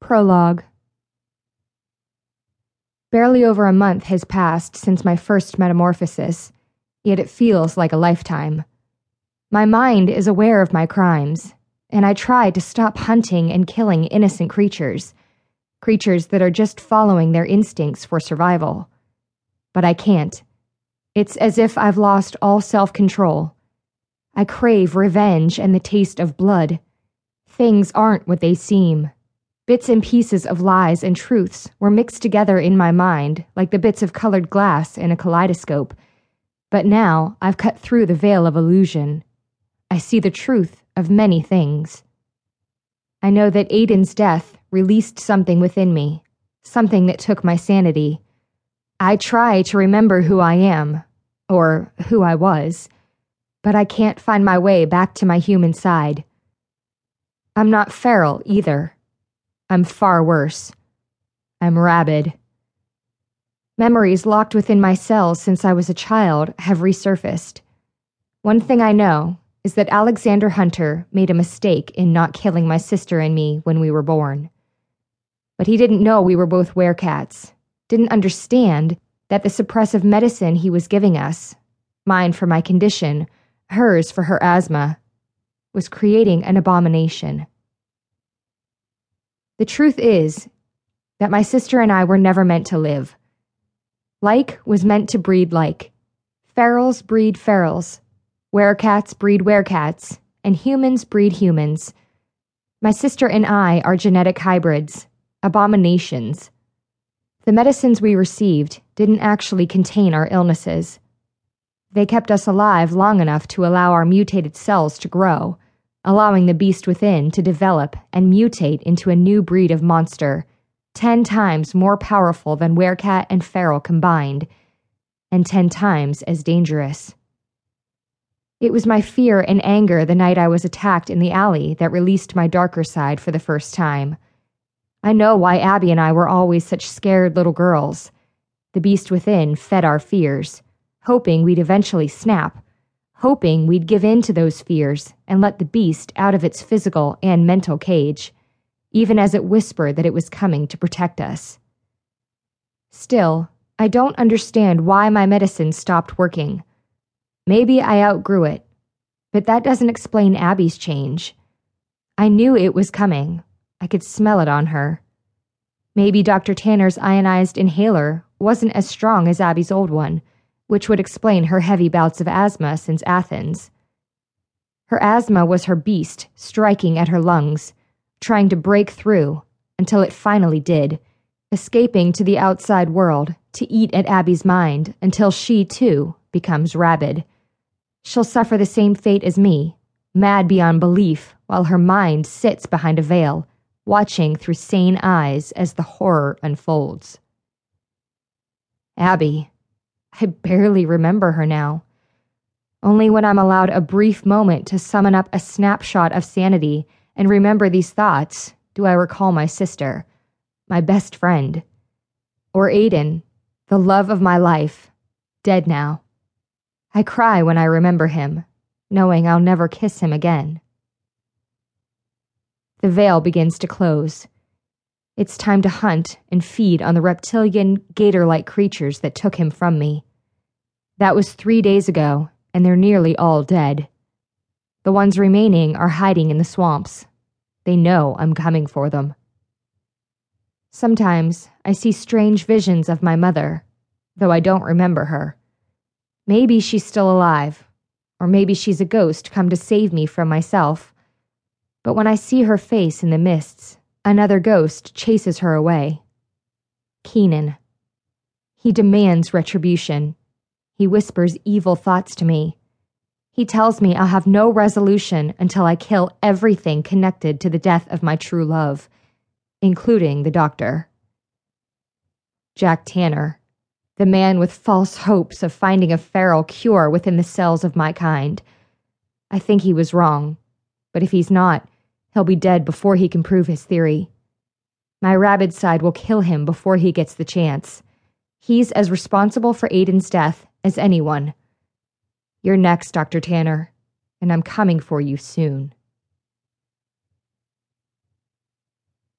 Prologue Barely over a month has passed since my first metamorphosis, yet it feels like a lifetime. My mind is aware of my crimes, and I try to stop hunting and killing innocent creatures, creatures that are just following their instincts for survival. But I can't. It's as if I've lost all self control. I crave revenge and the taste of blood. Things aren't what they seem. Bits and pieces of lies and truths were mixed together in my mind like the bits of colored glass in a kaleidoscope. But now I've cut through the veil of illusion. I see the truth of many things. I know that Aiden's death released something within me, something that took my sanity. I try to remember who I am, or who I was, but I can't find my way back to my human side. I'm not feral either. I'm far worse. I'm rabid. Memories locked within my cells since I was a child have resurfaced. One thing I know is that Alexander Hunter made a mistake in not killing my sister and me when we were born. But he didn't know we were both werecats, didn't understand that the suppressive medicine he was giving us, mine for my condition, hers for her asthma, was creating an abomination. The truth is that my sister and I were never meant to live. Like was meant to breed like. Ferals breed ferals. Werecats breed werecats. And humans breed humans. My sister and I are genetic hybrids, abominations. The medicines we received didn't actually contain our illnesses. They kept us alive long enough to allow our mutated cells to grow allowing the beast within to develop and mutate into a new breed of monster, ten times more powerful than werecat and feral combined, and ten times as dangerous. It was my fear and anger the night I was attacked in the alley that released my darker side for the first time. I know why Abby and I were always such scared little girls. The beast within fed our fears, hoping we'd eventually snap hoping we'd give in to those fears and let the beast out of its physical and mental cage, even as it whispered that it was coming to protect us. Still, I don't understand why my medicine stopped working. Maybe I outgrew it, but that doesn't explain Abby's change. I knew it was coming. I could smell it on her. Maybe Dr. Tanner's ionized inhaler wasn't as strong as Abby's old one which would explain her heavy bouts of asthma since Athens. Her asthma was her beast striking at her lungs, trying to break through until it finally did, escaping to the outside world to eat at Abby's mind until she, too, becomes rabid. She'll suffer the same fate as me, mad beyond belief, while her mind sits behind a veil, watching through sane eyes as the horror unfolds. Abby, I barely remember her now. Only when I'm allowed a brief moment to summon up a snapshot of sanity and remember these thoughts do I recall my sister, my best friend, or Aiden, the love of my life, dead now. I cry when I remember him, knowing I'll never kiss him again. The veil begins to close. It's time to hunt and feed on the reptilian, gator like creatures that took him from me. That was three days ago, and they're nearly all dead. The ones remaining are hiding in the swamps. They know I'm coming for them. Sometimes I see strange visions of my mother, though I don't remember her. Maybe she's still alive, or maybe she's a ghost come to save me from myself. But when I see her face in the mists, another ghost chases her away. Keenan. He demands retribution he whispers evil thoughts to me. He tells me I'll have no resolution until I kill everything connected to the death of my true love, including the doctor. Jack Tanner, the man with false hopes of finding a feral cure within the cells of my kind. I think he was wrong, but if he's not, he'll be dead before he can prove his theory. My rabid side will kill him before he gets the chance. He's as responsible for Aiden's death as anyone. You're next, Dr. Tanner, and I'm coming for you soon.